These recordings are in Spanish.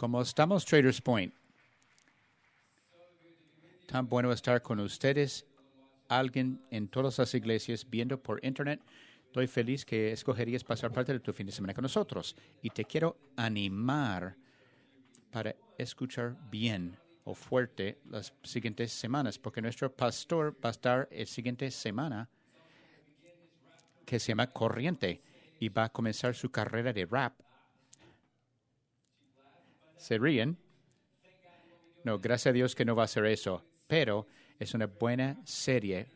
Como estamos Traders Point, tan bueno estar con ustedes, alguien en todas las iglesias viendo por internet. Estoy feliz que escogerías pasar parte de tu fin de semana con nosotros y te quiero animar para escuchar bien o fuerte las siguientes semanas, porque nuestro pastor va a estar la siguiente semana que se llama Corriente y va a comenzar su carrera de rap. ¿Se ríen? No, gracias a Dios que no va a ser eso, pero es una buena serie,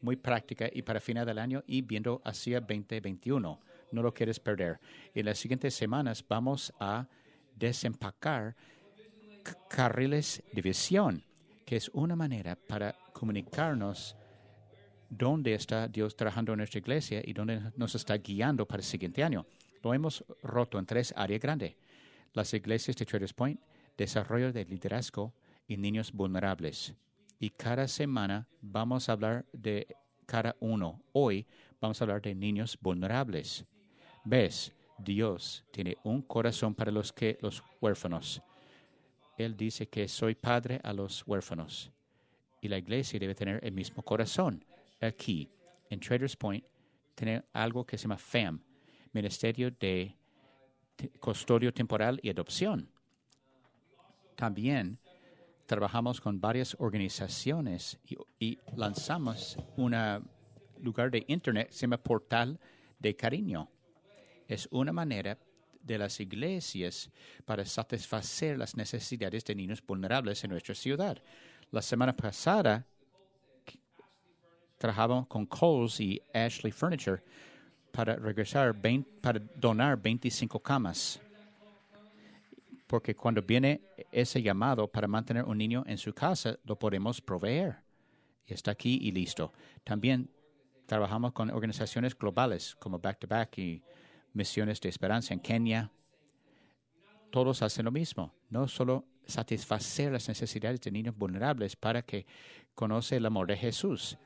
muy práctica y para final del año y viendo hacia 2021. No lo quieres perder. En las siguientes semanas vamos a desempacar carriles de visión, que es una manera para comunicarnos dónde está Dios trabajando en nuestra iglesia y dónde nos está guiando para el siguiente año. Lo hemos roto en tres áreas grandes. Las iglesias de Traders Point, desarrollo de liderazgo y niños vulnerables. Y cada semana vamos a hablar de cada uno. Hoy vamos a hablar de niños vulnerables. ¿Ves? Dios tiene un corazón para los que los huérfanos. Él dice que soy padre a los huérfanos. Y la iglesia debe tener el mismo corazón aquí en Traders Point tener algo que se llama FAM, Ministerio de Custodio Temporal y Adopción. También trabajamos con varias organizaciones y, lanzamos un lugar de Internet se llama Portal de Cariño. Es una manera de las iglesias para satisfacer las necesidades de niños vulnerables en nuestra ciudad. La semana pasada trabajamos con Coles y Ashley Furniture para regresar, para donar 25 camas. Porque cuando viene ese llamado para mantener un niño en su casa, lo podemos proveer. Y está aquí y listo. También trabajamos con organizaciones globales como Back to Back y Misiones de Esperanza en Kenia. Todos hacen lo mismo, no solo satisfacer las necesidades de niños vulnerables para que conoce el amor de Jesús,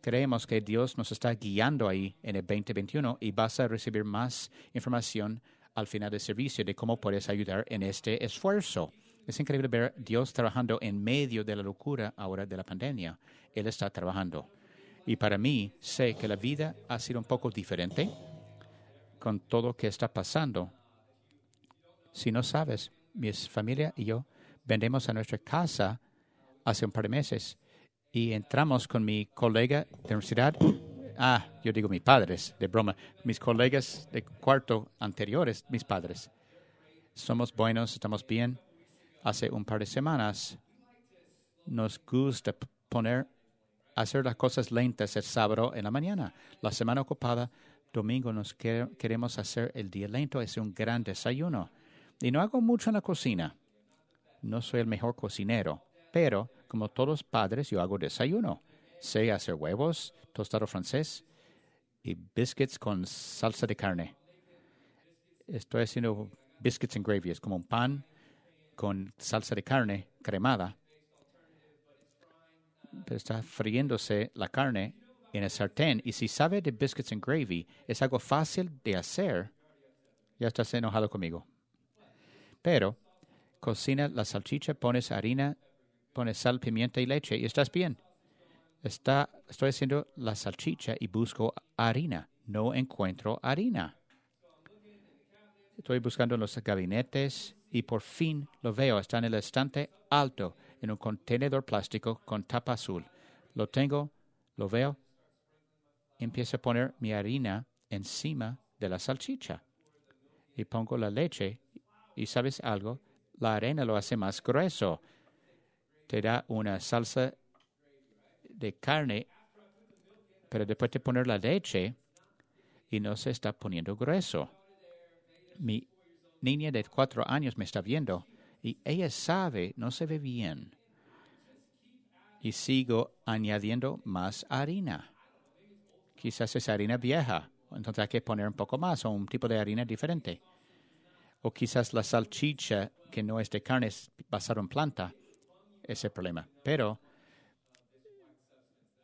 creemos que Dios nos está guiando ahí en el 2021 y vas a recibir más información al final del servicio de cómo puedes ayudar en este esfuerzo. Es increíble ver Dios trabajando en medio de la locura ahora de la pandemia. Él está trabajando. Y para mí, sé que la vida ha sido un poco diferente con todo lo que está pasando. Si no sabes, mi familia y yo vendemos a nuestra casa hace un par de meses y entramos con mi colega de universidad. Ah, yo digo mis padres, de broma. Mis colegas de cuarto anteriores, mis padres. Somos buenos, estamos bien. Hace un par de semanas nos gusta poner, hacer las cosas lentas el sábado en la mañana. La semana ocupada, domingo nos queremos hacer el día lento, es un gran desayuno. Y no hago mucho en la cocina. No soy el mejor cocinero, pero como todos padres, yo hago desayuno. Sé hacer huevos, tostado francés y biscuits con salsa de carne. Estoy haciendo biscuits and gravy, es como un pan con salsa de carne cremada. Pero está friéndose la carne en el sartén. Y si sabe de biscuits and gravy, es algo fácil de hacer. Ya estás enojado conmigo. Pero cocina la salchicha, pones harina pones sal, pimienta y leche y estás bien. Está, estoy haciendo la salchicha y busco harina. No encuentro harina. Estoy buscando en los gabinetes y por fin lo veo. Está en el estante alto, en un contenedor plástico con tapa azul. Lo tengo, lo veo. Empiezo a poner mi harina encima de la salchicha. Y pongo la leche. Y sabes algo, la arena lo hace más grueso te da una salsa de carne, pero después de poner la leche y no se está poniendo grueso. Mi niña de cuatro años me está viendo y ella sabe, no se ve bien. Y sigo añadiendo más harina. Quizás es harina vieja, entonces hay que poner un poco más o un tipo de harina diferente. O quizás la salchicha que no es de carne es basada en planta ese problema. Pero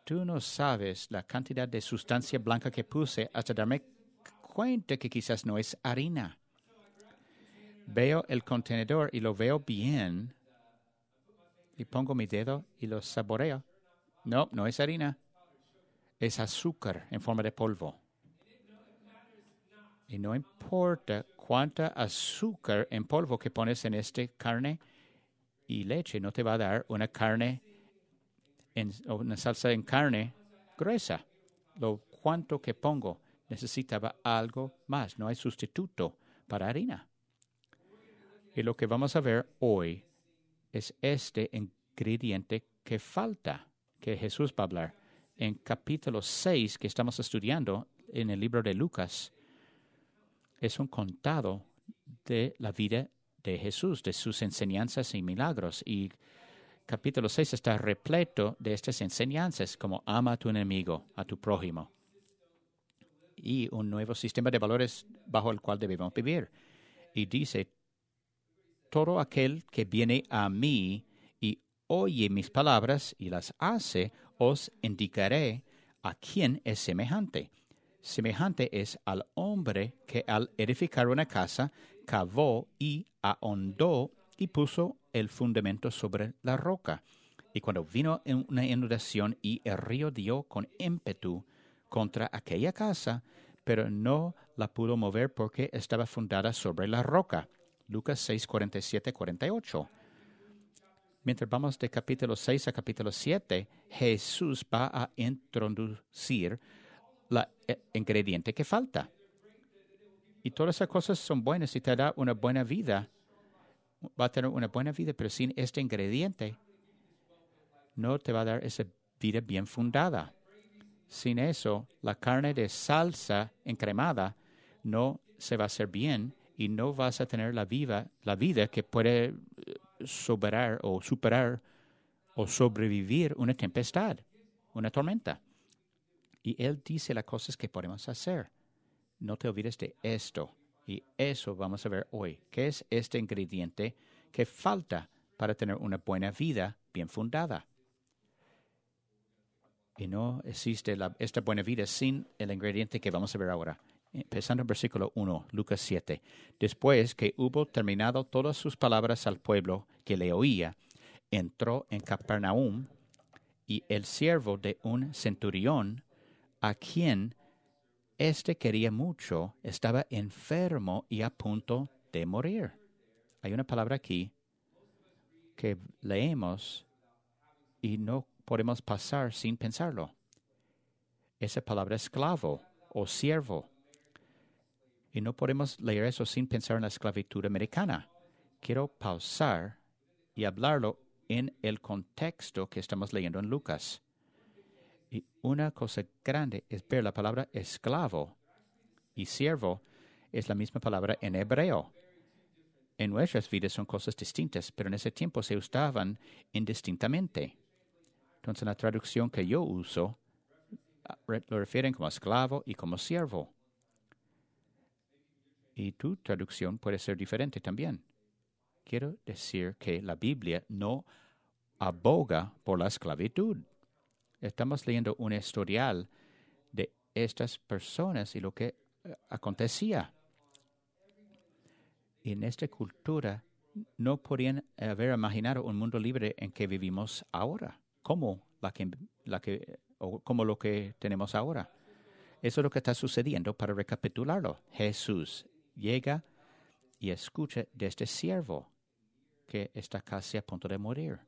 tú no sabes la cantidad de sustancia blanca que puse hasta darme cuenta que quizás no es harina. Veo el contenedor y lo veo bien y pongo mi dedo y lo saboreo. No, no es harina. Es azúcar en forma de polvo. Y no importa cuánta azúcar en polvo que pones en este carne y leche, no te va a dar una carne, en, una salsa en carne gruesa. Lo cuanto que pongo necesitaba algo más. No hay sustituto para harina. Y lo que vamos a ver hoy es este ingrediente que falta, que Jesús va a hablar. En capítulo 6 que estamos estudiando en el libro de Lucas, es un contado de la vida de Jesús, de sus enseñanzas y milagros. Y capítulo 6 está repleto de estas enseñanzas, como ama a tu enemigo, a tu prójimo, y un nuevo sistema de valores bajo el cual debemos vivir. Y dice, todo aquel que viene a mí y oye mis palabras y las hace, os indicaré a quién es semejante. Semejante es al hombre que al edificar una casa cavó y ahondó y puso el fundamento sobre la roca. Y cuando vino una inundación y el río dio con ímpetu contra aquella casa, pero no la pudo mover porque estaba fundada sobre la roca. Lucas 6, 47, 48. Mientras vamos de capítulo 6 a capítulo 7, Jesús va a introducir el eh, ingrediente que falta. Y todas esas cosas son buenas y te da una buena vida. Va a tener una buena vida, pero sin este ingrediente no te va a dar esa vida bien fundada. Sin eso, la carne de salsa encremada no se va a hacer bien y no vas a tener la, viva, la vida que puede eh, superar o superar o sobrevivir una tempestad, una tormenta. Y Él dice las cosas que podemos hacer no te olvides de esto. Y eso vamos a ver hoy. ¿Qué es este ingrediente que falta para tener una buena vida bien fundada? Y no existe esta buena vida sin el ingrediente que vamos a ver ahora. Empezando en versículo 1, Lucas 7. Después que hubo terminado todas sus palabras al pueblo que le oía, entró en Capernaum y el siervo de un centurión, a quien este quería mucho, estaba enfermo y a punto de morir. Hay una palabra aquí que leemos y no podemos pasar sin pensarlo. Esa palabra esclavo o siervo. Y no podemos leer eso sin pensar en la esclavitud americana. Quiero pausar y hablarlo en el contexto que estamos leyendo en Lucas. Y una cosa grande es ver la palabra esclavo y siervo es la misma palabra en hebreo. En nuestras vidas son cosas distintas, pero en ese tiempo se usaban indistintamente. Entonces, la traducción que yo uso ah, lo refieren como esclavo y como siervo. Y tu traducción puede ser diferente también. Quiero decir que la Biblia no aboga por la esclavitud estamos leyendo un historial de estas personas y lo que eh, acontecía. En esta cultura no podían haber imaginado un mundo libre en que vivimos ahora, como, la que, la que, o como lo que tenemos ahora. Eso es lo que está sucediendo para recapitularlo. Jesús llega y escucha de este siervo que está casi a punto de morir.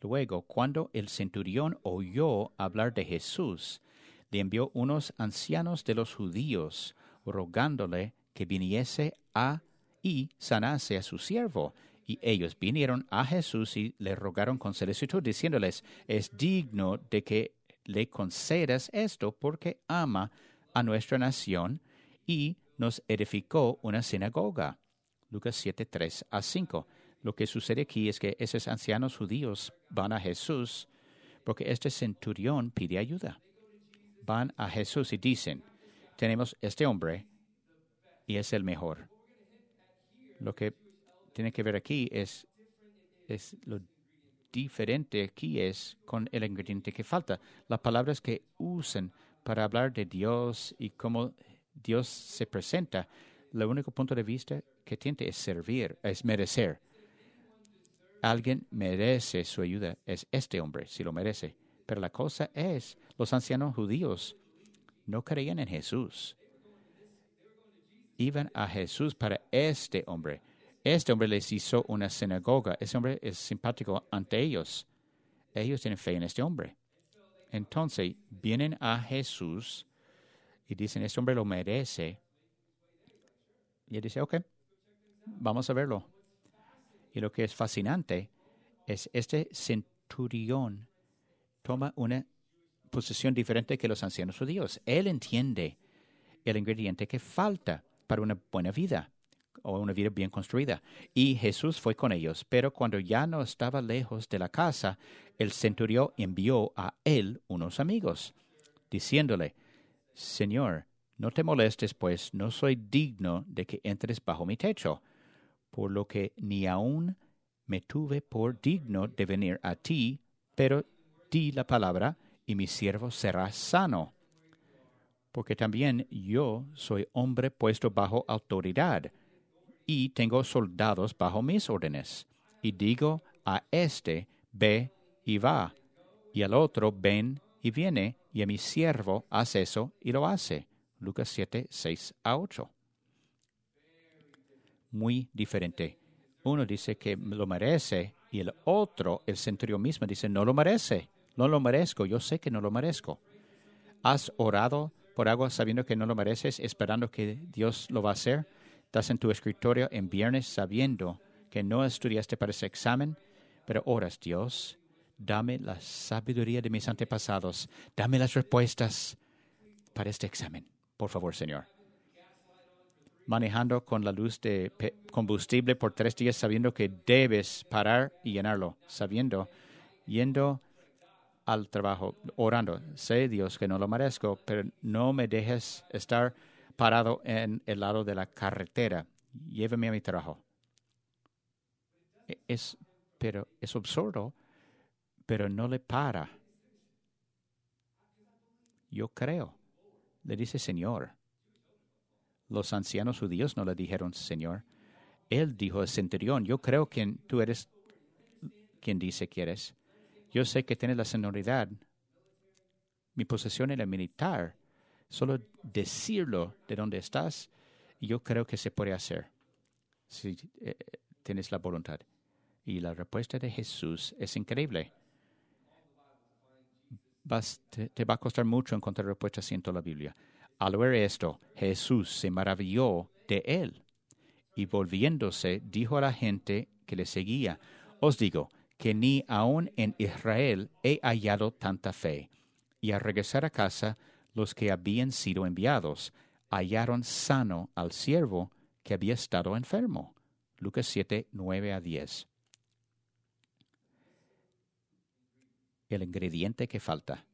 Luego, cuando el centurión oyó hablar de Jesús, le envió unos ancianos de los judíos, rogándole que viniese a y sanase a su siervo. Y ellos vinieron a Jesús y le rogaron con solicitud, diciéndoles, es digno de que le concedas esto porque ama a nuestra nación y nos edificó una sinagoga. Lucas 7, 3 a 5. Lo que sucede aquí es que esos ancianos judíos van a Jesús porque este centurión pide ayuda. Van a Jesús y dicen, tenemos este hombre y es el mejor. Lo que tiene que ver aquí es, es lo diferente aquí es con el ingrediente que falta. Las palabras que usan para hablar de Dios y cómo Dios se presenta el único punto de vista que tiene es servir, es merecer. Alguien merece su ayuda, es este hombre, si lo merece. Pero la cosa es, los ancianos judíos no creían en Jesús. Iban a Jesús para este hombre. Este hombre les hizo una sinagoga. Ese hombre es simpático ante ellos. Ellos tienen fe en este hombre. Entonces vienen a Jesús y dicen, este hombre lo merece. Y él dice, ok, vamos a verlo. Y lo que es fascinante es este centurión toma una posición diferente que los ancianos judíos. Él entiende el ingrediente que falta para una buena vida o una vida bien construida. Y Jesús fue con ellos, pero cuando ya no estaba lejos de la casa, el centurión envió a él unos amigos, diciéndole, Señor, no te molestes, pues no soy digno de que entres bajo mi techo, por lo que ni aun me tuve por digno de venir a ti, pero di la palabra y mi siervo será sano. Porque también yo soy hombre puesto bajo autoridad y tengo soldados bajo mis órdenes. Y digo a este, ve y va, y al otro, ven y viene, y a mi siervo, haz eso y lo hace. Lucas 7, 6 a 8. Muy diferente. Uno dice que lo merece y el otro, el centurión mismo, dice no lo merece, no lo merezco, yo sé que no lo merezco. ¿Has orado por algo sabiendo que no lo mereces, esperando que Dios lo va a hacer? Estás en tu escritorio en viernes sabiendo que no estudiaste para ese examen, pero oras, Dios, dame la sabiduría de mis antepasados, dame las respuestas para este examen. Por favor, Señor. Manejando con la luz de combustible por tres días, sabiendo que debes parar y llenarlo, sabiendo, yendo al trabajo, orando. Sé, Dios, que no lo merezco, pero no me dejes estar parado en el lado de la carretera. Lléveme a mi trabajo. E-, es, pero es absurdo, pero no le para. Yo creo le dice Señor. Los ancianos judíos no le dijeron Señor. Él dijo al centurión, yo creo que tú eres quien dice que eres. Yo sé que tienes la sonoridad. Mi posesión era militar. Solo decirlo de dónde estás, yo creo que se puede hacer si eh, tienes la voluntad. Y la respuesta de Jesús es increíble te, va a costar mucho encontrar respuestas en toda la Biblia. Al ver esto, Jesús se maravilló de él y volviéndose dijo a la gente que le seguía, os digo que ni aun en Israel he hallado tanta fe. Y al regresar a casa, los que habían sido enviados hallaron sano al siervo que había estado enfermo. Lucas 7, 9 a 10. el ingrediente que falta.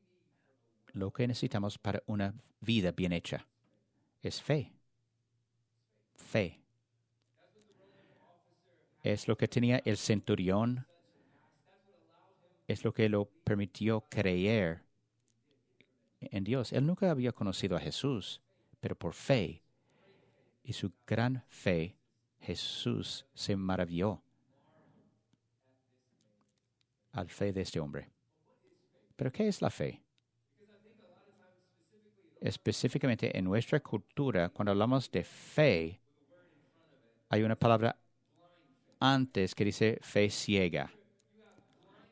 Lo que necesitamos para una vida bien hecha es fe. Fe. Es lo que tenía el centurión. Es lo que lo permitió creer en Dios. Él nunca había conocido a Jesús, pero por fe y su gran fe, Jesús se maravilló al fe de este hombre. Pero ¿qué es la fe? Específicamente en nuestra cultura, cuando hablamos de fe, hay una palabra antes que dice fe ciega.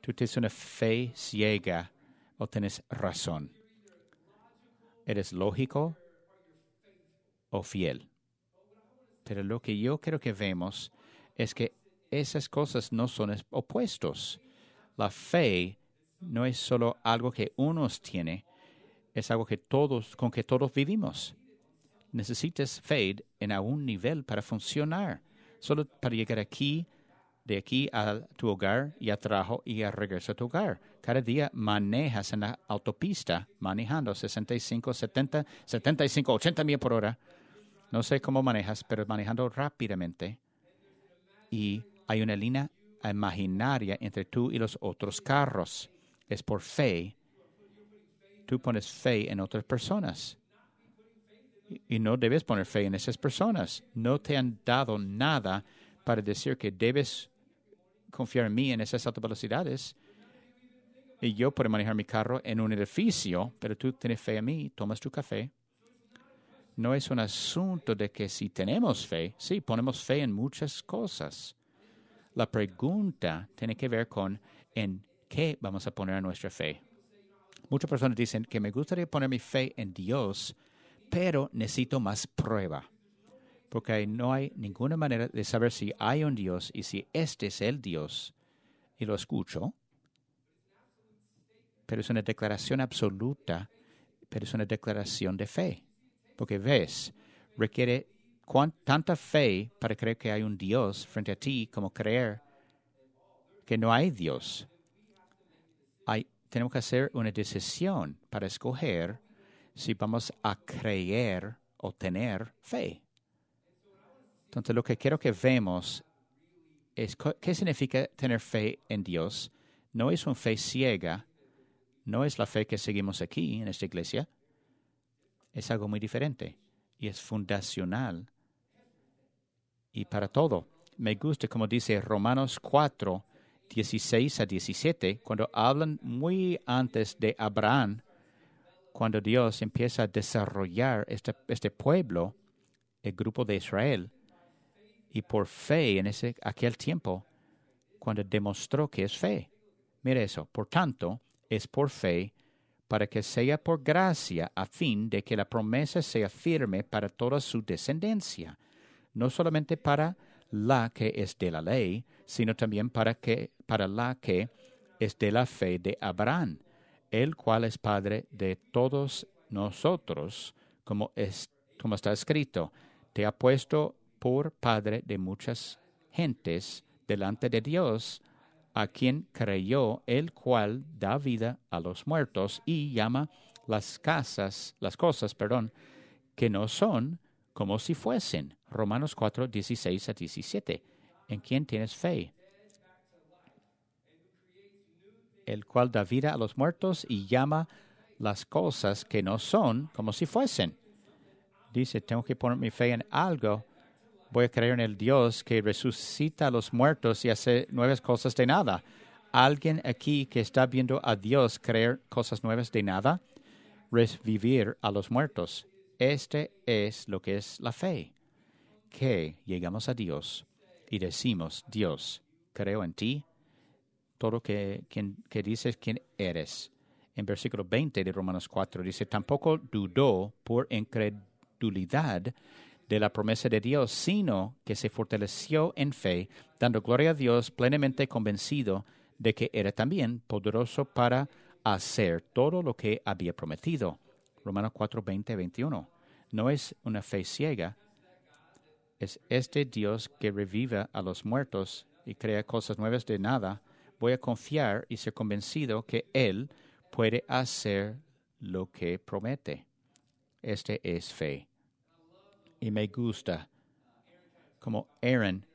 Tú tienes una fe ciega o tienes razón. ¿Eres lógico o fiel? Pero lo que yo creo que vemos es que esas cosas no son opuestos. La fe no es solo algo que unos tiene, es algo que todos, con que todos vivimos. Necesitas fe en algún nivel para funcionar, solo para llegar aquí, de aquí a tu hogar y a trabajo y a regreso a tu hogar. Cada día manejas en la autopista, manejando 65, 70, 75, 80 mil por hora. No sé cómo manejas, pero manejando rápidamente. Y hay una línea imaginaria entre tú y los otros carros es por fe. Tú pones fe en otras personas. Y no debes poner fe en esas personas. No te han dado nada para decir que debes confiar en mí en esas altas velocidades. Y yo puedo manejar mi carro en un edificio, pero tú tienes fe en mí, tomas tu café. No es un asunto de que si tenemos fe, sí, ponemos fe en muchas cosas. La pregunta tiene que ver con en qué vamos a poner nuestra fe. Muchas personas dicen que me gustaría poner mi fe en Dios, pero necesito más prueba, porque no hay ninguna manera de saber si hay un Dios y si este es el Dios. Y lo escucho, pero es una declaración absoluta, pero es una declaración de fe, porque ves, requiere tanta fe para creer que hay un Dios frente a ti como creer que no hay Dios. Hay, tenemos que hacer una decisión para escoger si vamos a creer o tener fe. Entonces lo que quiero que vemos es qué significa tener fe en Dios. No es una fe ciega, no es la fe que seguimos aquí en esta iglesia. Es algo muy diferente y es fundacional y para todo. Me gusta como dice Romanos 4, 16 a 17, cuando hablan muy antes de Abraham, cuando Dios empieza a desarrollar este, este pueblo, el grupo de Israel, y por fe en ese, aquel tiempo, cuando demostró que es fe. Mire eso, por tanto, es por fe para que sea por gracia, a fin de que la promesa sea firme para toda su descendencia no solamente para la que es de la ley, sino también para, que, para la que es de la fe de Abraham, el cual es Padre de todos nosotros, como, es, como está escrito, te ha puesto por Padre de muchas gentes delante de Dios, a quien creyó, el cual da vida a los muertos y llama las casas, las cosas, perdón, que no son como si fuesen. Romanos 4, 16 a 17. ¿En quién tienes fe? El cual da vida a los muertos y llama las cosas que no son como si fuesen. Dice, tengo que poner mi fe en algo. Voy a creer en el Dios que resucita a los muertos y hace nuevas cosas de nada. ¿Alguien aquí que está viendo a Dios creer cosas nuevas de nada? Revivir a los muertos. Este es lo que es la fe, que llegamos a Dios y decimos, Dios, creo en ti, todo que, que dices quién eres. En versículo 20 de Romanos 4 dice, tampoco dudó por incredulidad de la promesa de Dios, sino que se fortaleció en fe, dando gloria a Dios plenamente convencido de que era también poderoso para hacer todo lo que había prometido. Romanos 4, 20, 21 no es una fe ciega, es este Dios que revive a los muertos y crea cosas nuevas de nada. Voy a confiar y ser convencido que Él puede hacer lo que promete. Este es fe. Y me gusta como Aaron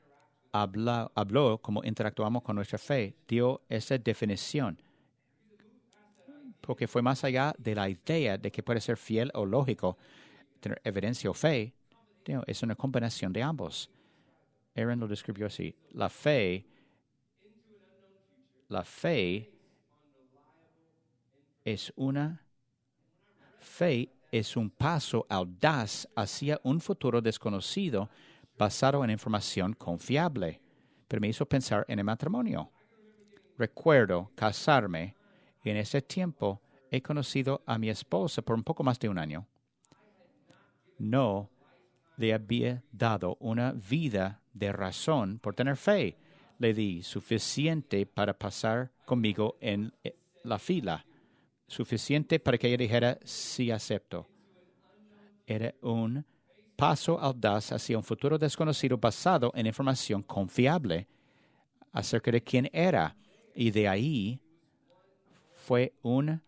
habló, como interactuamos con nuestra fe, dio esa definición porque fue más allá de la idea de que puede ser fiel o lógico, tener evidencia o fe, es una combinación de ambos. Aaron lo describió así. La fe, la fe es una fe es un paso audaz hacia un futuro desconocido basado en información confiable. Pero me hizo pensar en el matrimonio. Recuerdo casarme y en ese tiempo he conocido a mi esposa por un poco más de un año no le había dado una vida de razón por tener fe. Le di suficiente para pasar conmigo en eh, la fila, suficiente para que ella dijera sí acepto. Era un paso audaz hacia un futuro desconocido basado en información confiable acerca de quién era. Y de ahí fue un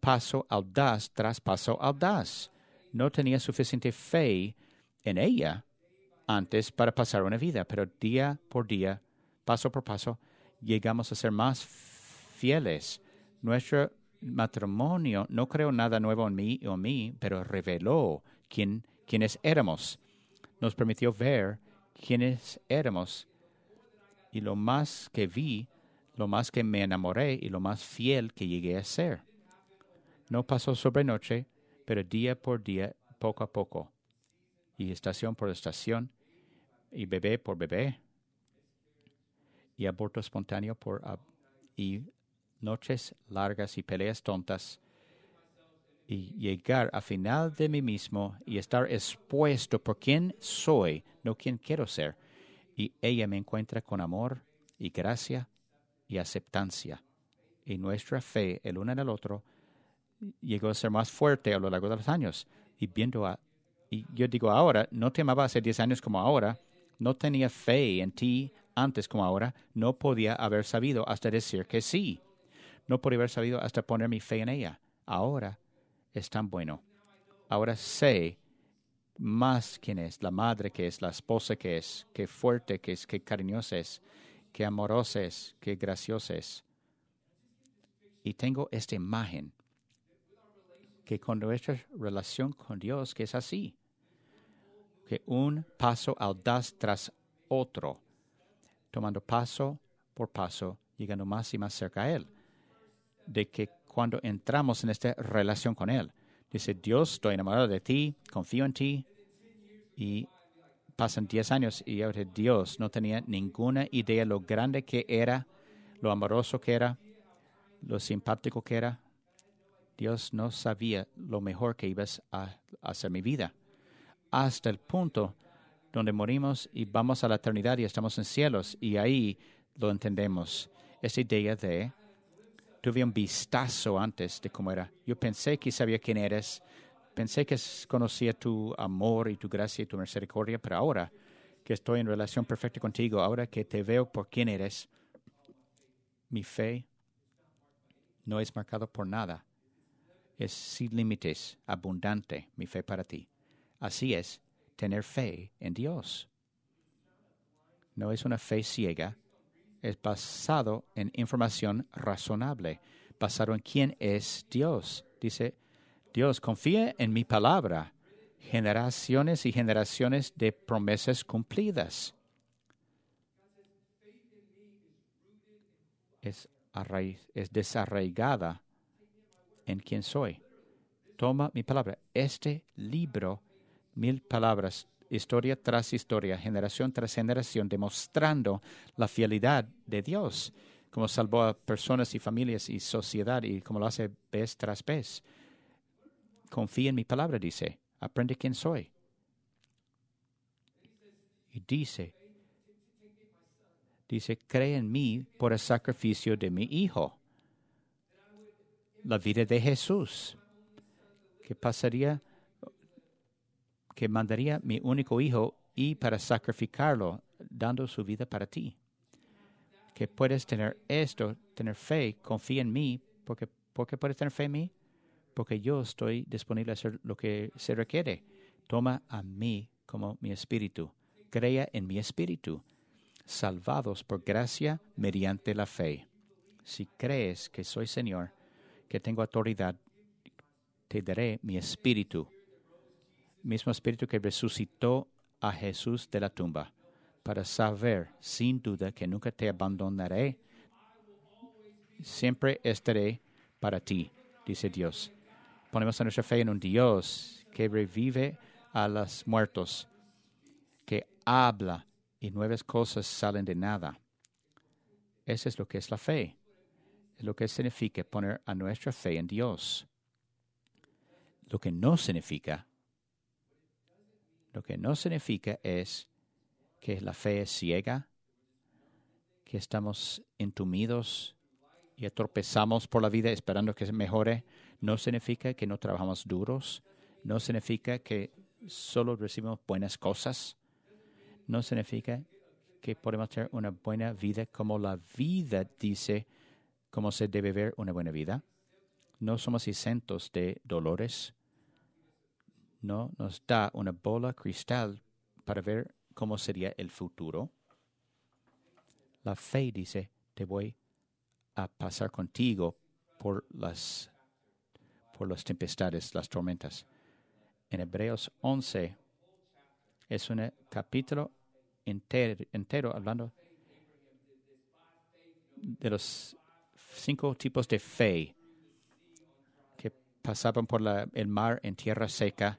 paso audaz tras paso audaz no tenía suficiente fe en ella antes para pasar una vida, pero día por día, paso por paso, llegamos a ser más fieles. Nuestro matrimonio no creó nada nuevo en mí o en mí, pero reveló quién, quiénes éramos. Nos permitió ver quiénes éramos. Y lo más que vi, lo más que me enamoré y lo más fiel que llegué a ser. No pasó sobre noche, pero día por día, poco a poco. Y estación por estación, y bebé por bebé, y aborto espontáneo por y noches largas y peleas tontas y llegar a final de mí mismo y estar expuesto por quien soy, no quien quiero ser. Y ella me encuentra con amor y gracia y aceptancia. Y nuestra fe el uno en el otro llegó a ser más fuerte a lo largo de los años. Y viendo a, y yo digo ahora, no te amaba hace 10 años como ahora, no tenía fe en ti antes como ahora, no podía haber sabido hasta decir que sí. No podía haber sabido hasta poner mi fe en ella. Ahora es tan bueno. Ahora sé más quién es, la madre que es, la esposa que es, qué fuerte que es, qué cariñosa es, qué amorosa es, qué graciosa es. Y tengo esta imagen que con nuestra relación con Dios, que es así, que un paso audaz tras otro, tomando paso por paso, llegando más y más cerca a Él, de que cuando entramos en esta relación con Él. Dice, Dios, estoy enamorado de ti, confío en ti. Y pasan 10 años y ahora Dios no tenía ninguna idea lo grande que era, lo amoroso que era, lo simpático que era. Dios no sabía lo mejor que ibas a hacer mi vida. Hasta el punto donde morimos y vamos a la eternidad y estamos en cielos y ahí lo entendemos. Esa idea de tuve un vistazo antes de cómo era. Yo pensé que sabía quién eres, pensé que conocía tu amor y tu gracia y tu misericordia, pero ahora que estoy en relación perfecta contigo, ahora que te veo por quién eres, mi fe no es marcada por nada. Es sin límites, abundante mi fe para ti. Así es tener fe en Dios. No es una fe ciega, es basado en información razonable, basado en quién es Dios. Dice, Dios, confía en mi palabra, generaciones y generaciones de promesas cumplidas. Es, es desarraigada en quién soy. Toma mi palabra. Este libro, mil palabras, historia tras historia, generación tras generación, demostrando la fidelidad de Dios, como salvó a personas y familias y sociedad y como lo hace vez tras vez. Confía en mi palabra, dice. Aprende quién soy. Y dice, dice, cree en mí por el sacrificio de mi Hijo. La vida de Jesús. ¿Qué pasaría que mandaría mi único hijo y para sacrificarlo, dando su vida para ti. Que puedes tener esto, tener fe, confía en mí, porque ¿por qué puedes tener fe en mí? Porque yo estoy disponible a hacer lo que se requiere. Toma a mí como mi espíritu. Crea en mi espíritu. Salvados por gracia mediante la fe. Si crees que soy Señor, que tengo autoridad, te daré mi espíritu mismo espíritu que resucitó a Jesús de la tumba, para saber sin duda que nunca te abandonaré, siempre estaré para ti, dice Dios. Ponemos nuestra fe en un Dios que revive a los muertos, que habla y nuevas cosas salen de nada. Eso es lo que es la fe. Lo que significa poner a nuestra fe en Dios. Lo que no significa lo que no significa es que la fe es ciega, que estamos entumidos y atropezamos por la vida esperando que se mejore. No significa que no trabajamos duros. No significa que solo recibimos buenas cosas. No significa que podemos tener una buena vida como la vida dice cómo se debe ver una buena vida. No somos exentos de dolores, no nos da una bola cristal para ver cómo sería el futuro. La fe dice, te voy a pasar contigo por las, por las tempestades, las tormentas. En Hebreos 11 es un capítulo entero, entero hablando de los cinco tipos de fe que pasaban por la, el mar en tierra seca.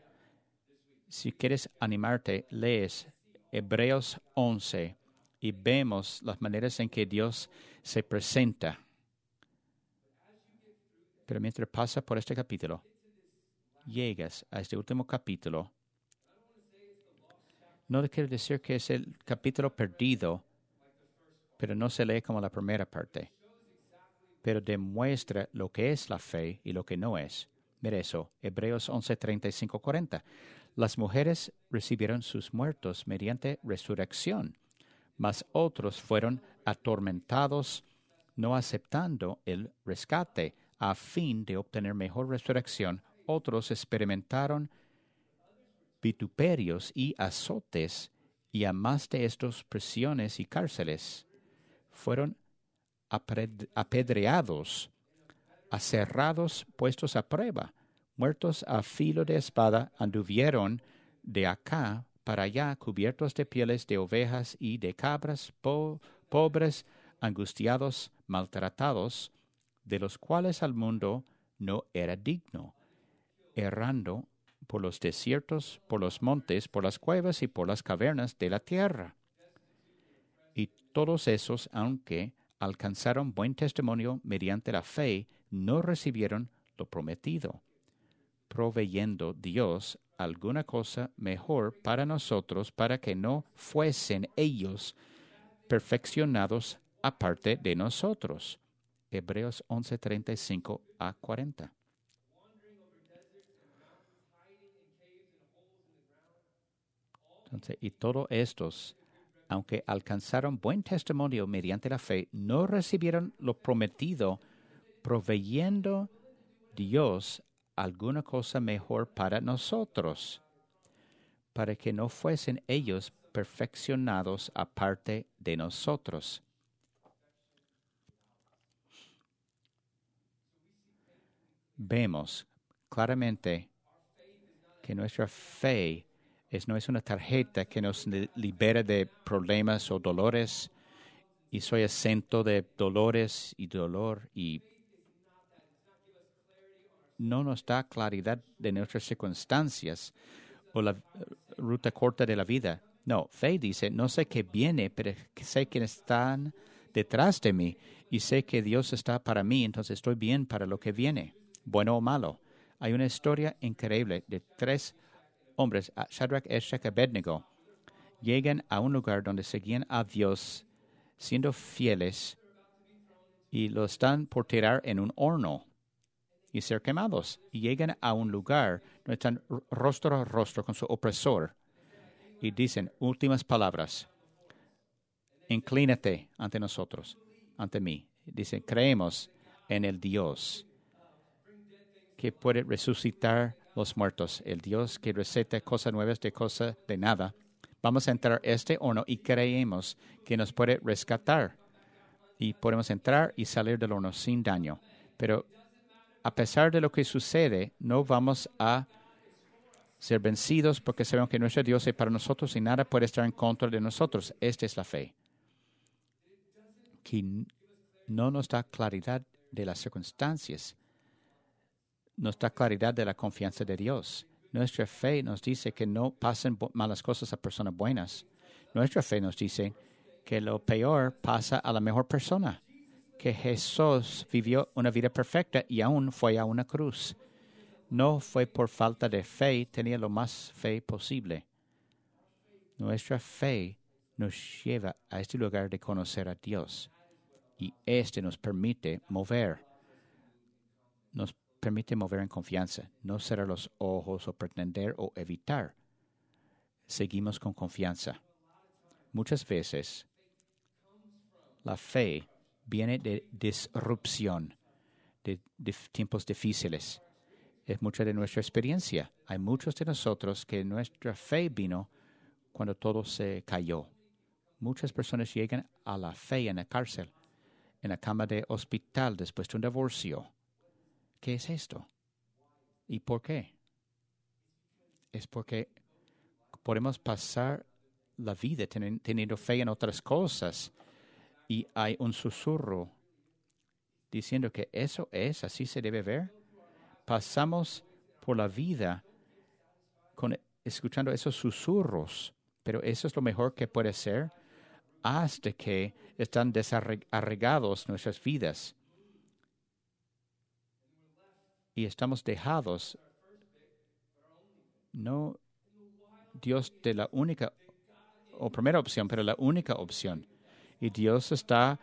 Si quieres animarte, lees Hebreos 11 y vemos las maneras en que Dios se presenta. Pero mientras pasa por este capítulo, llegas a este último capítulo, no quiere decir que es el capítulo perdido, pero no se lee como la primera parte. Pero demuestra lo que es la fe y lo que no es. Mira eso, Hebreos 11, 35, 40. Las mujeres recibieron sus muertos mediante resurrección, mas otros fueron atormentados no aceptando el rescate a fin de obtener mejor resurrección. Otros experimentaron vituperios y azotes, y a más de estos prisiones y cárceles. Fueron apedreados, aserrados, puestos a prueba, muertos a filo de espada, anduvieron de acá para allá cubiertos de pieles de ovejas y de cabras, pobres, angustiados, maltratados, de los cuales al mundo no era digno, errando por los desiertos, por los montes, por las cuevas y por las cavernas de la tierra. Y todos esos, aunque alcanzaron buen testimonio mediante la fe, no recibieron lo prometido, proveyendo Dios alguna cosa mejor para nosotros, para que no fuesen ellos perfeccionados aparte de nosotros. Hebreos 11:35 a 40. Entonces, y todos estos, aunque alcanzaron buen testimonio mediante la fe, no recibieron lo prometido, proveyendo Dios alguna cosa mejor para nosotros, para que no fuesen ellos perfeccionados aparte de nosotros. Vemos claramente que nuestra fe es, no es una tarjeta que nos libera de problemas o dolores y soy exento de dolores y dolor y no nos da claridad de nuestras circunstancias o la ruta corta de la vida. No, fe dice, no sé qué viene, pero sé que están detrás de mí y sé que Dios está para mí, entonces estoy bien para lo que viene, bueno o malo. Hay una historia increíble de tres hombres, Shadrach, Eshach y Abednego, llegan a un lugar donde seguían a Dios siendo fieles y lo están por tirar en un horno y ser quemados. Y llegan a un lugar donde están rostro a rostro con su opresor y dicen últimas palabras. Inclínate ante nosotros, ante mí. Dicen, creemos en el Dios que puede resucitar los muertos, el Dios que receta cosas nuevas de cosas de nada. Vamos a entrar a este horno y creemos que nos puede rescatar. Y podemos entrar y salir del horno sin daño. Pero a pesar de lo que sucede, no vamos a ser vencidos porque sabemos que nuestro Dios es para nosotros y nada puede estar en contra de nosotros. Esta es la fe. Que no nos da claridad de las circunstancias, nos da claridad de la confianza de Dios. Nuestra fe nos dice que no pasen malas cosas a personas buenas. Nuestra fe nos dice que lo peor pasa a la mejor persona que Jesús vivió una vida perfecta y aún fue a una cruz. No fue por falta de fe, tenía lo más fe posible. Nuestra fe nos lleva a este lugar de conocer a Dios y este nos permite mover, nos permite mover en confianza, no cerrar los ojos o pretender o evitar. Seguimos con confianza. Muchas veces la fe viene de disrupción, de, tiempos difíciles. Es mucha de nuestra experiencia. Hay muchos de nosotros que nuestra fe vino cuando todo se cayó. Muchas personas llegan a la fe en la cárcel, en la cama de hospital después de un divorcio. ¿Qué es esto? ¿Y por qué? es porque podemos pasar la vida teniendo fe en otras cosas y hay un susurro diciendo que eso es, así se debe ver. Pasamos por la vida con, escuchando esos susurros, pero eso es lo mejor que puede ser hasta que están desarregados nuestras vidas y estamos dejados no Dios de la única o primera opción, pero la única opción. Y Dios está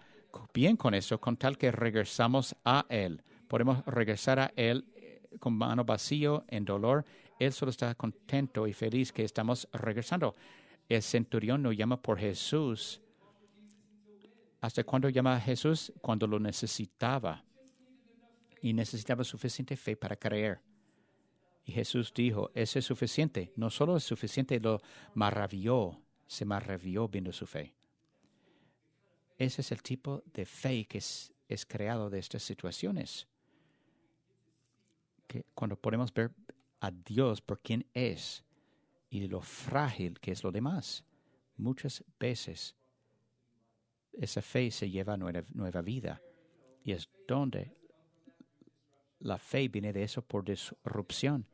bien con eso, con tal que regresamos a Él. Podemos regresar a Él eh, con mano vacío, en dolor. Él solo está contento y feliz que estamos regresando. El centurión no llama por Jesús. ¿Hasta cuándo llama a Jesús? Cuando lo necesitaba. Y necesitaba suficiente fe para creer. Y Jesús dijo, ese es suficiente. No solo es suficiente, lo maravilló, se maravilló viendo su fe. Ese es el tipo de fe que es, es creado de estas situaciones. Que cuando podemos ver a Dios por quien es y lo frágil que es lo demás, muchas veces esa fe se lleva a nueva, nueva vida. Y es donde la fe viene de eso por disrupción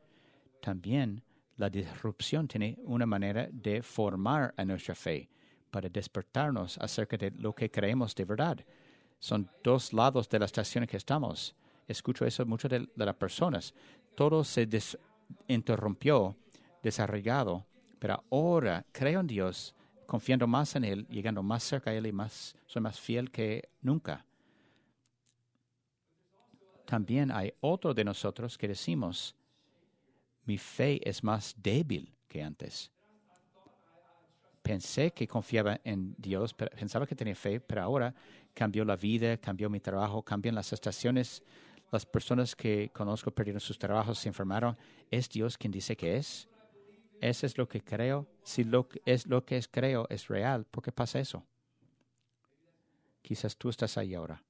también la disrupción tiene una manera de formar a nuestra fe, para despertarnos acerca de lo que creemos de verdad. Son dos lados de la estación en que estamos. Escucho eso mucho de, las personas. Todo se interrumpió, desarraigado, pero ahora creo en Dios, confiando más en Él, llegando más cerca a Él y más, soy más fiel que nunca. También hay otro de nosotros que decimos, mi fe es más débil que antes. Pensé que confiaba en Dios, pensaba que tenía fe, pero ahora cambió la vida, cambió mi trabajo, cambian las estaciones. Las personas que conozco perdieron sus trabajos, se enfermaron. ¿Es Dios quien dice que es? Eso es lo que creo. Si lo es lo que es creo es real, ¿por qué pasa eso? Quizás tú estás ahí ahora.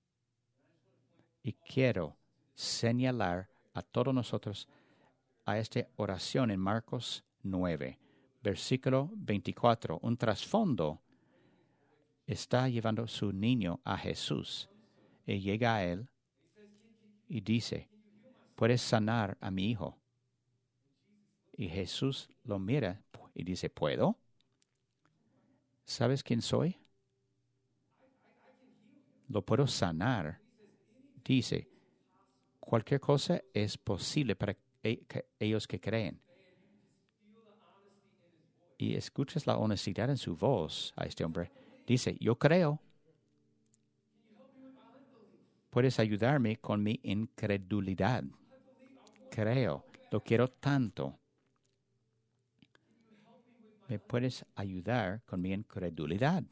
Y quiero señalar a todos nosotros a esta oración en Marcos 9, versículo 24. Un trasfondo está llevando su niño a Jesús y llega a él y dice, ¿puedes sanar a mi hijo? Y Jesús lo mira y dice, ¿puedo? ¿Sabes quién soy? Lo puedo sanar. Dice, cualquier cosa es posible para e, ellos que creen. Y escuchas la honestidad en su voz a este hombre. Dice, yo creo. Puedes ayudarme con mi incredulidad. Creo, lo quiero tanto. ¿Me puedes ayudar con mi incredulidad?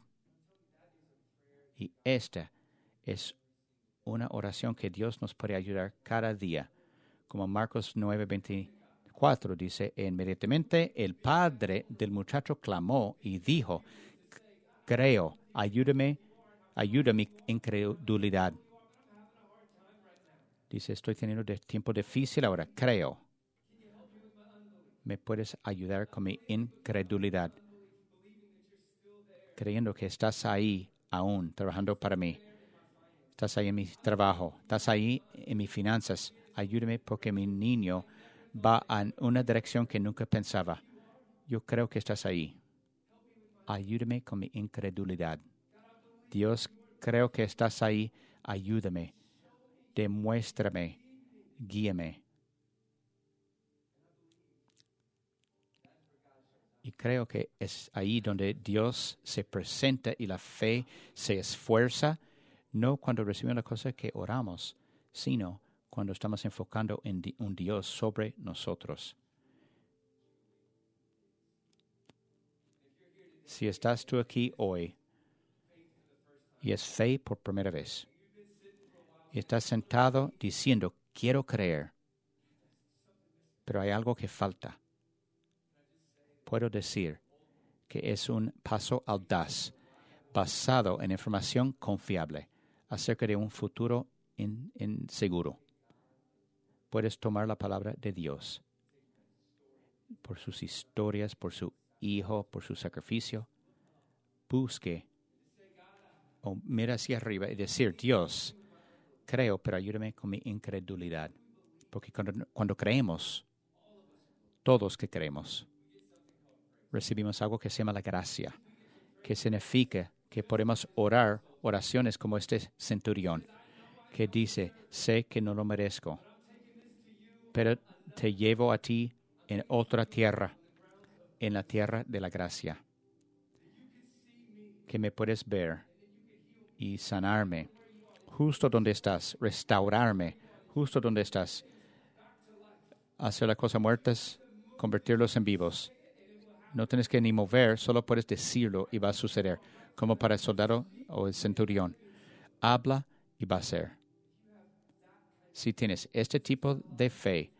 Y esta es una oración que Dios nos puede ayudar cada día como Marcos 9:24 dice, inmediatamente el padre del muchacho clamó y dijo, creo, ayúdame, ayuda mi incredulidad. Dice, estoy teniendo tiempo difícil ahora, creo. ¿Me puedes ayudar con mi incredulidad? Creyendo que estás ahí aún, trabajando para mí. Estás ahí en mi trabajo, estás ahí en mis finanzas ayúdame porque mi niño va en una dirección que nunca pensaba. Yo creo que estás ahí. Ayúdame con mi incredulidad. Dios, creo que estás ahí. Ayúdame. Demuéstrame. Guíame. Y creo que es ahí donde Dios se presenta y la fe se esfuerza, no cuando recibimos la cosa que oramos, sino cuando estamos enfocando en un Dios sobre nosotros. Si estás tú aquí hoy y es fe por primera vez, y estás sentado diciendo, quiero creer, pero hay algo que falta, puedo decir que es un paso audaz basado en información confiable acerca de un futuro inseguro puedes tomar la palabra de Dios. por sus historias, por su hijo, por su sacrificio. Busque o mira hacia arriba y decir, Dios, creo, pero ayúdame con mi incredulidad. Porque cuando, cuando creemos, todos que creemos, recibimos algo que se llama la gracia, que significa que podemos orar oraciones como este centurión, que dice, sé que no lo merezco, pero te llevo a ti en otra tierra, en la tierra de la gracia, que me puedes ver y sanarme justo donde estás, restaurarme justo donde estás, hacer las cosas muertas, convertirlos en vivos. No tienes que ni mover, solo puedes decirlo y va a suceder, como para el soldado o el centurión. Habla y va a ser. Si tienes este tipo de fe,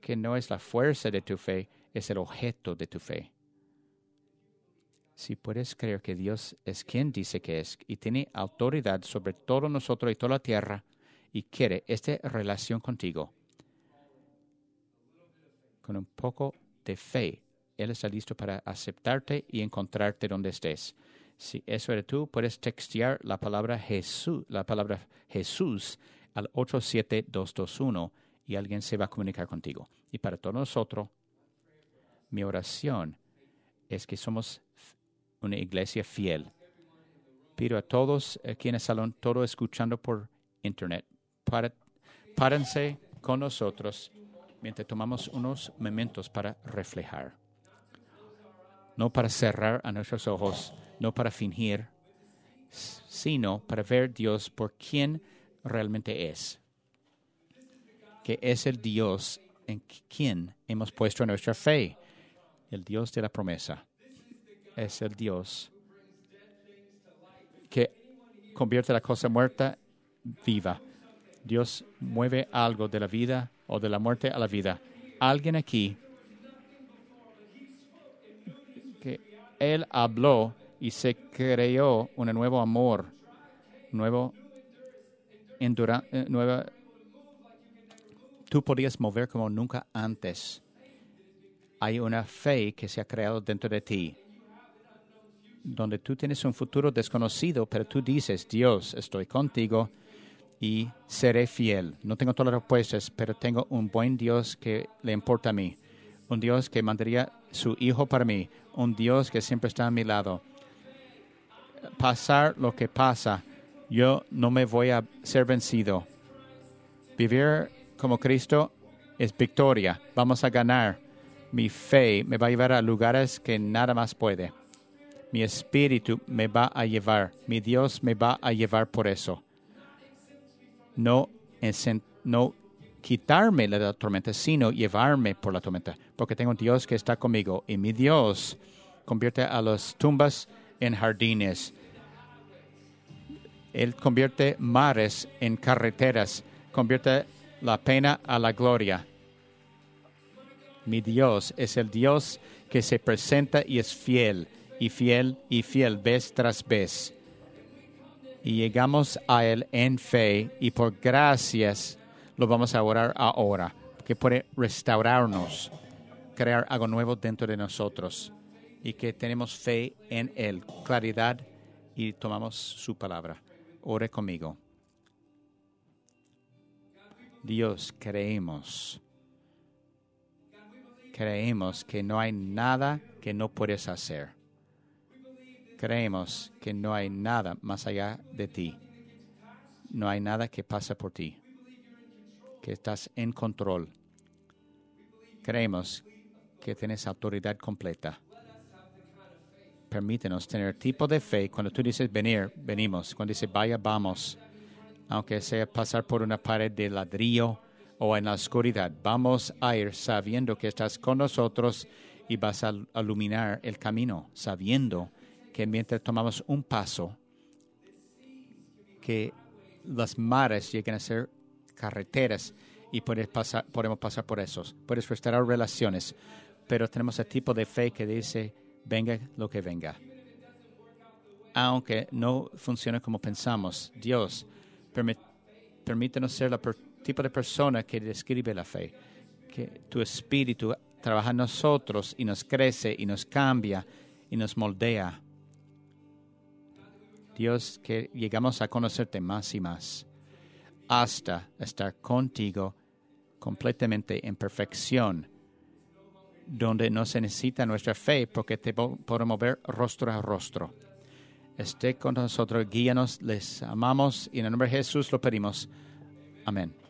que no es la fuerza de tu fe, es el objeto de tu fe. Si puedes creer que Dios es quien dice que es y tiene autoridad sobre todo nosotros y toda la tierra y quiere esta relación contigo, con un poco de fe, Él está listo para aceptarte y encontrarte donde estés. Si eso eres tú, puedes textear la palabra Jesús, la palabra Jesús al 87221 y alguien se va a comunicar contigo. Y para todos nosotros, mi oración es que somos una iglesia fiel. Pido a todos aquí en el salón, todos escuchando por internet, párense con nosotros mientras tomamos unos momentos para reflejar. No para cerrar a nuestros ojos, no para fingir, sino para ver Dios por quien realmente es. Que es el Dios en quien hemos puesto nuestra fe, el Dios de la promesa. Es el Dios que convierte la cosa muerta viva. Dios mueve algo de la vida o de la muerte a la vida. Alguien aquí que Él habló y se creó un nuevo amor, nuevo endura, eh, nueva. Tú podías mover como nunca antes. Hay una fe que se ha creado dentro de ti, donde tú tienes un futuro desconocido, pero tú dices, Dios, estoy contigo y seré fiel. No tengo todas las respuestas, pero tengo un buen Dios que le importa a mí. Un Dios que mandaría su Hijo para mí. Un Dios que siempre está a mi lado. Pasar lo que pasa, yo no me voy a ser vencido. Vivir como Cristo es victoria. Vamos a ganar. Mi fe me va a llevar a lugares que nada más puede. Mi espíritu me va a llevar. Mi Dios me va a llevar por eso no, no quitarme la tormenta, sino llevarme por la tormenta, porque tengo un Dios que está conmigo y mi Dios convierte a las tumbas en jardines. Él convierte mares en carreteras, convierte la pena a la gloria. Mi Dios es el Dios que se presenta y es fiel, y fiel y fiel vez tras vez y llegamos a Él en fe y por gracias lo vamos a orar ahora, que puede restaurarnos, crear algo nuevo dentro de nosotros y que tenemos fe en Él, claridad y tomamos su palabra. Ore conmigo. Dios, creemos. Creemos que no hay nada que no puedes hacer Creemos que no hay nada más allá de ti. No hay nada que pasa por ti. Que estás en control. Creemos que tienes autoridad completa. Permítenos tener tipo de fe. Cuando tú dices venir, venimos. Cuando dices vaya, vamos. Aunque sea pasar por una pared de ladrillo o en la oscuridad, vamos a ir sabiendo que estás con nosotros y vas a iluminar el camino, sabiendo que mientras tomamos un paso, que las mares lleguen a ser carreteras y pasar, podemos pasar por esos. Puedes restaurar relaciones, pero tenemos el tipo de fe que dice, venga lo que venga. Aunque no funcione como pensamos, Dios, permítanos ser el tipo de persona que describe la fe, que tu espíritu trabaja en nosotros y nos crece y nos cambia y nos moldea. Dios, que llegamos a conocerte más y más hasta estar contigo completamente en perfección, donde no se necesita nuestra fe porque te podemos ver rostro a rostro. Esté con nosotros, guíanos, les amamos y en el nombre de Jesús lo pedimos. Amén.